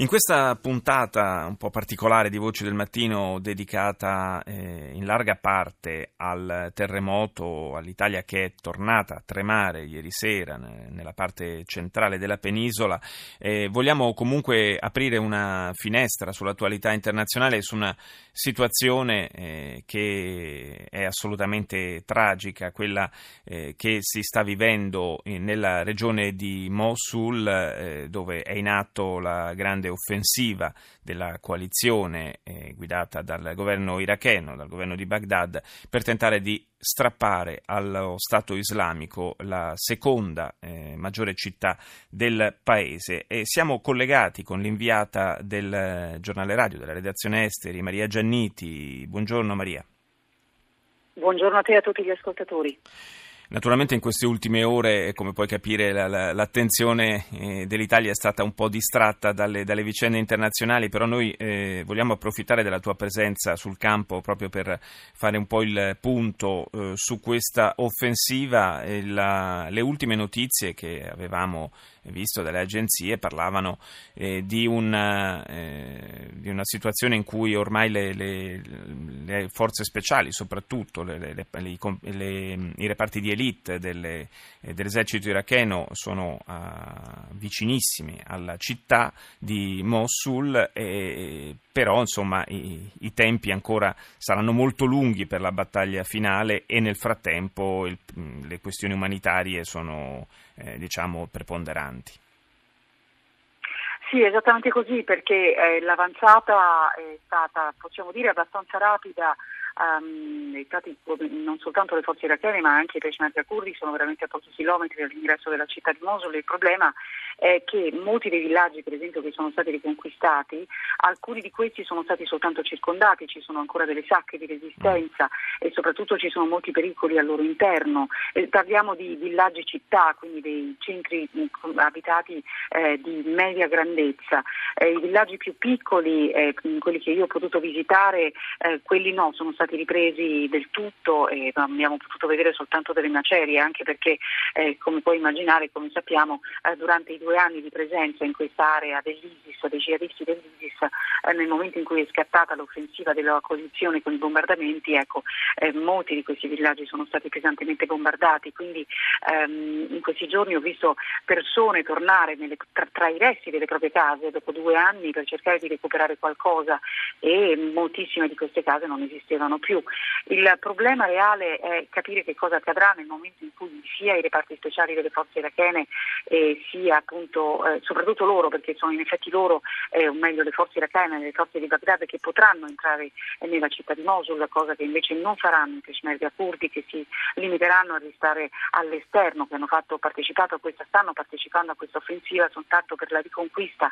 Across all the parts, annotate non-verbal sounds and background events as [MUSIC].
In questa puntata un po' particolare di Voci del Mattino dedicata eh, in larga parte al terremoto, all'Italia che è tornata a tremare ieri sera nella parte centrale della penisola, eh, vogliamo comunque aprire una finestra sull'attualità internazionale e su una situazione eh, che è assolutamente tragica, quella eh, che si sta vivendo nella regione di Mosul eh, dove è in atto la grande offensiva della coalizione eh, guidata dal governo iracheno, dal governo di Baghdad, per tentare di strappare allo Stato islamico la seconda eh, maggiore città del paese. E siamo collegati con l'inviata del giornale radio della redazione esteri, Maria Gianniti. Buongiorno Maria. Buongiorno a te e a tutti gli ascoltatori. Naturalmente in queste ultime ore, come puoi capire, la, la, l'attenzione eh, dell'Italia è stata un po' distratta dalle, dalle vicende internazionali, però noi eh, vogliamo approfittare della tua presenza sul campo proprio per fare un po' il punto eh, su questa offensiva. La, le ultime notizie che avevamo visto dalle agenzie parlavano eh, di, una, eh, di, una, situazione in cui ormai le, le, le forze speciali, soprattutto le, i reparti di elite delle, eh, dell'esercito iracheno, sono uh, vicinissimi alla città di Mosul, e, però insomma, i, i, tempi ancora saranno molto lunghi per la battaglia finale e nel frattempo il, le questioni umanitarie sono eh, diciamo, preponderanti. Sì, esattamente così, perché eh, l'avanzata è stata, possiamo dire, abbastanza rapida um, non soltanto le forze irachene ma anche i peshmerga kurdi sono veramente a pochi chilometri dall'ingresso della città di Mosul. Il problema è che molti dei villaggi per esempio che sono stati riconquistati, alcuni di questi sono stati soltanto circondati, ci sono ancora delle sacche di resistenza e soprattutto ci sono molti pericoli al loro interno. Eh, parliamo di villaggi città, quindi dei centri mm, abitati eh, di media grandezza. Eh, I villaggi più piccoli, eh, quelli che io ho potuto visitare, eh, quelli no, sono stati ripresi del tutto e abbiamo potuto vedere soltanto delle macerie, anche perché eh, come puoi immaginare, come sappiamo, eh, durante i due anni di presenza in quest'area dell'ISIS, dei jihadisti dell'ISIS, eh, nel momento in cui è scattata l'offensiva della coalizione con i bombardamenti, ecco, eh, molti di questi villaggi sono stati pesantemente bombardati, quindi ehm, in questi giorni ho visto persone tornare nelle, tra, tra i resti delle proprie case dopo due anni per cercare di recuperare qualcosa e moltissime di queste case non esistevano funzionano più. Il problema reale è capire che cosa accadrà nel momento in cui sia i reparti speciali delle forze irachene eh, sia appunto, eh, soprattutto loro, perché sono in effetti loro, eh, o meglio le forze irachene, le forze di Baghdad che potranno entrare nella città di Mosul, cosa che invece non faranno i peshmerga kurdi che si limiteranno a restare all'esterno, che hanno fatto, partecipato a questa, stanno partecipando a questa offensiva soltanto per la riconquista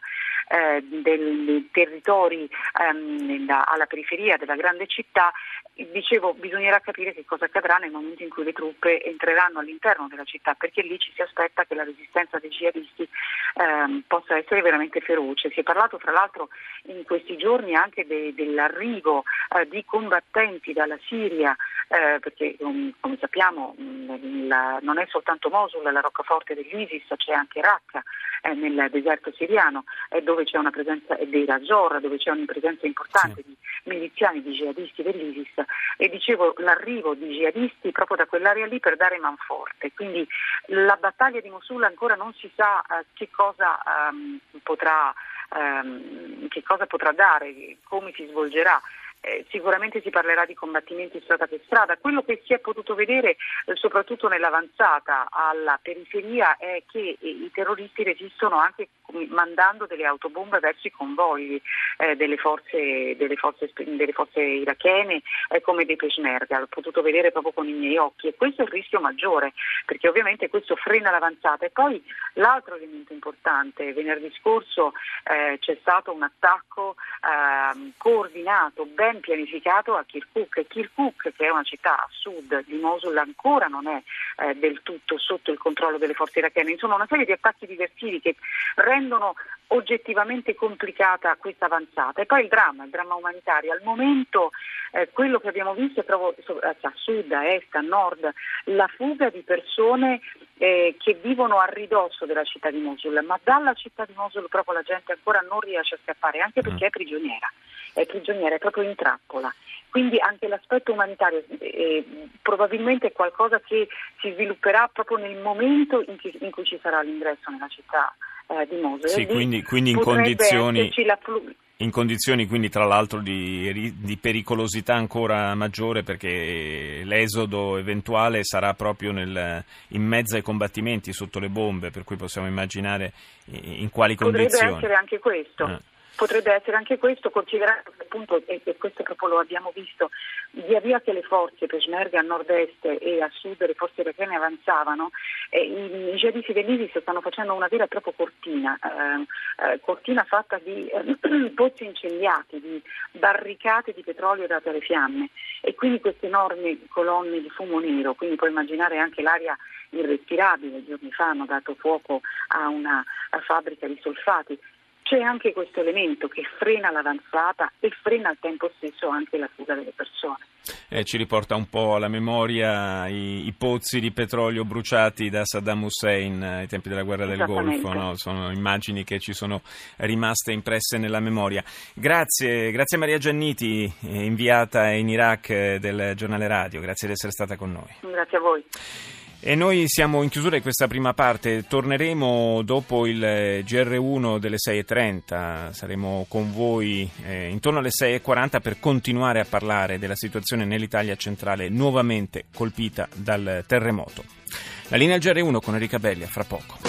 eh, dei territori ehm, alla periferia della grande città dicevo bisognerà capire che cosa accadrà nel momento in cui le truppe entreranno all'interno della città perché lì ci si aspetta che la resistenza dei jihadisti ehm, possa essere veramente feroce. Si è parlato fra l'altro in questi giorni anche de- dell'arrivo eh, di combattenti dalla Siria eh, perché um, come sappiamo mh, la, non è soltanto Mosul la roccaforte dell'ISIS, c'è anche Raqqa eh, nel deserto siriano eh, dove c'è una presenza dei Razor, dove c'è una presenza importante sì. di miliziani, di jihadisti dell'ISIS e dicevo l'arrivo di jihadisti proprio da quell'area lì per dare manforte. Quindi la battaglia di Mosul ancora non si sa eh, che, cosa, um, potrà, um, che cosa potrà dare, come si svolgerà eh, sicuramente si parlerà di combattimenti strada per strada. Quello che si è potuto vedere eh, soprattutto nell'avanzata alla periferia è che eh, i terroristi resistono anche mandando delle autobombe verso i convogli eh, delle, forze, delle, forze, delle, forze, irachene eh, come dei Peshmerga, l'ho potuto vedere proprio con i miei occhi e questo è il rischio maggiore perché ovviamente questo frena l'avanzata e poi l'altro elemento importante, venerdì scorso eh, c'è stato un attacco ehm, coordinato, ben pianificato a Kirkuk. Kirkuk, che è una città a sud di Mosul, ancora non è eh, del tutto sotto il controllo delle forze irachene. Insomma, una serie di attacchi diversivi che rendono rendono oggettivamente complicata questa avanzata. E poi il dramma, il dramma umanitario. Al momento eh, quello che abbiamo visto è proprio a sud, a est, a nord, la fuga di persone eh, che vivono a ridosso della città di Mosul, ma dalla città di Mosul proprio la gente ancora non riesce a scappare, anche perché è prigioniera, è prigioniera, è proprio in trappola. Quindi anche l'aspetto umanitario eh, probabilmente è qualcosa che si svilupperà proprio nel momento in, chi, in cui ci sarà l'ingresso nella città eh, di Mosul. Sì, quindi, quindi in condizioni... In condizioni quindi tra l'altro di, di, pericolosità ancora maggiore perché l'esodo eventuale sarà proprio nel, in mezzo ai combattimenti sotto le bombe, per cui possiamo immaginare in quali Potrebbe condizioni. Potrebbe essere anche questo. Eh. Potrebbe essere anche questo, considerando che appunto, e, questo proprio lo abbiamo visto, via via che le forze Peshmerga a nord-est e a sud, le forze irachene avanzavano, eh, i, i jihadisti dell'ISIS stanno facendo una vera e propria cortina, eh, eh, cortina fatta di eh, [CLEARS THROAT] pozzi incendiati, di barricate di petrolio date alle fiamme. E quindi queste enormi colonne di fumo nero, quindi puoi immaginare anche l'aria irrespirabile, giorni fa hanno dato fuoco a una a fabbrica di solfati c'è anche questo elemento che frena l'avanzata e frena al tempo stesso anche la fuga delle persone. Eh, ci riporta un po' alla memoria i, i, pozzi di petrolio bruciati da Saddam Hussein ai tempi della guerra del Golfo, no? sono immagini che ci sono rimaste impresse nella memoria. Grazie, grazie Maria Gianniti, eh, inviata in Iraq eh, del giornale radio, grazie di essere stata con noi. Grazie a voi. E noi siamo in chiusura di questa prima parte, torneremo dopo il GR1 delle 6.30, saremo con voi eh, intorno alle 6.40 per continuare a parlare della situazione nell'Italia centrale nuovamente colpita dal terremoto. La linea GR1 con Enrica Bellia, fra poco.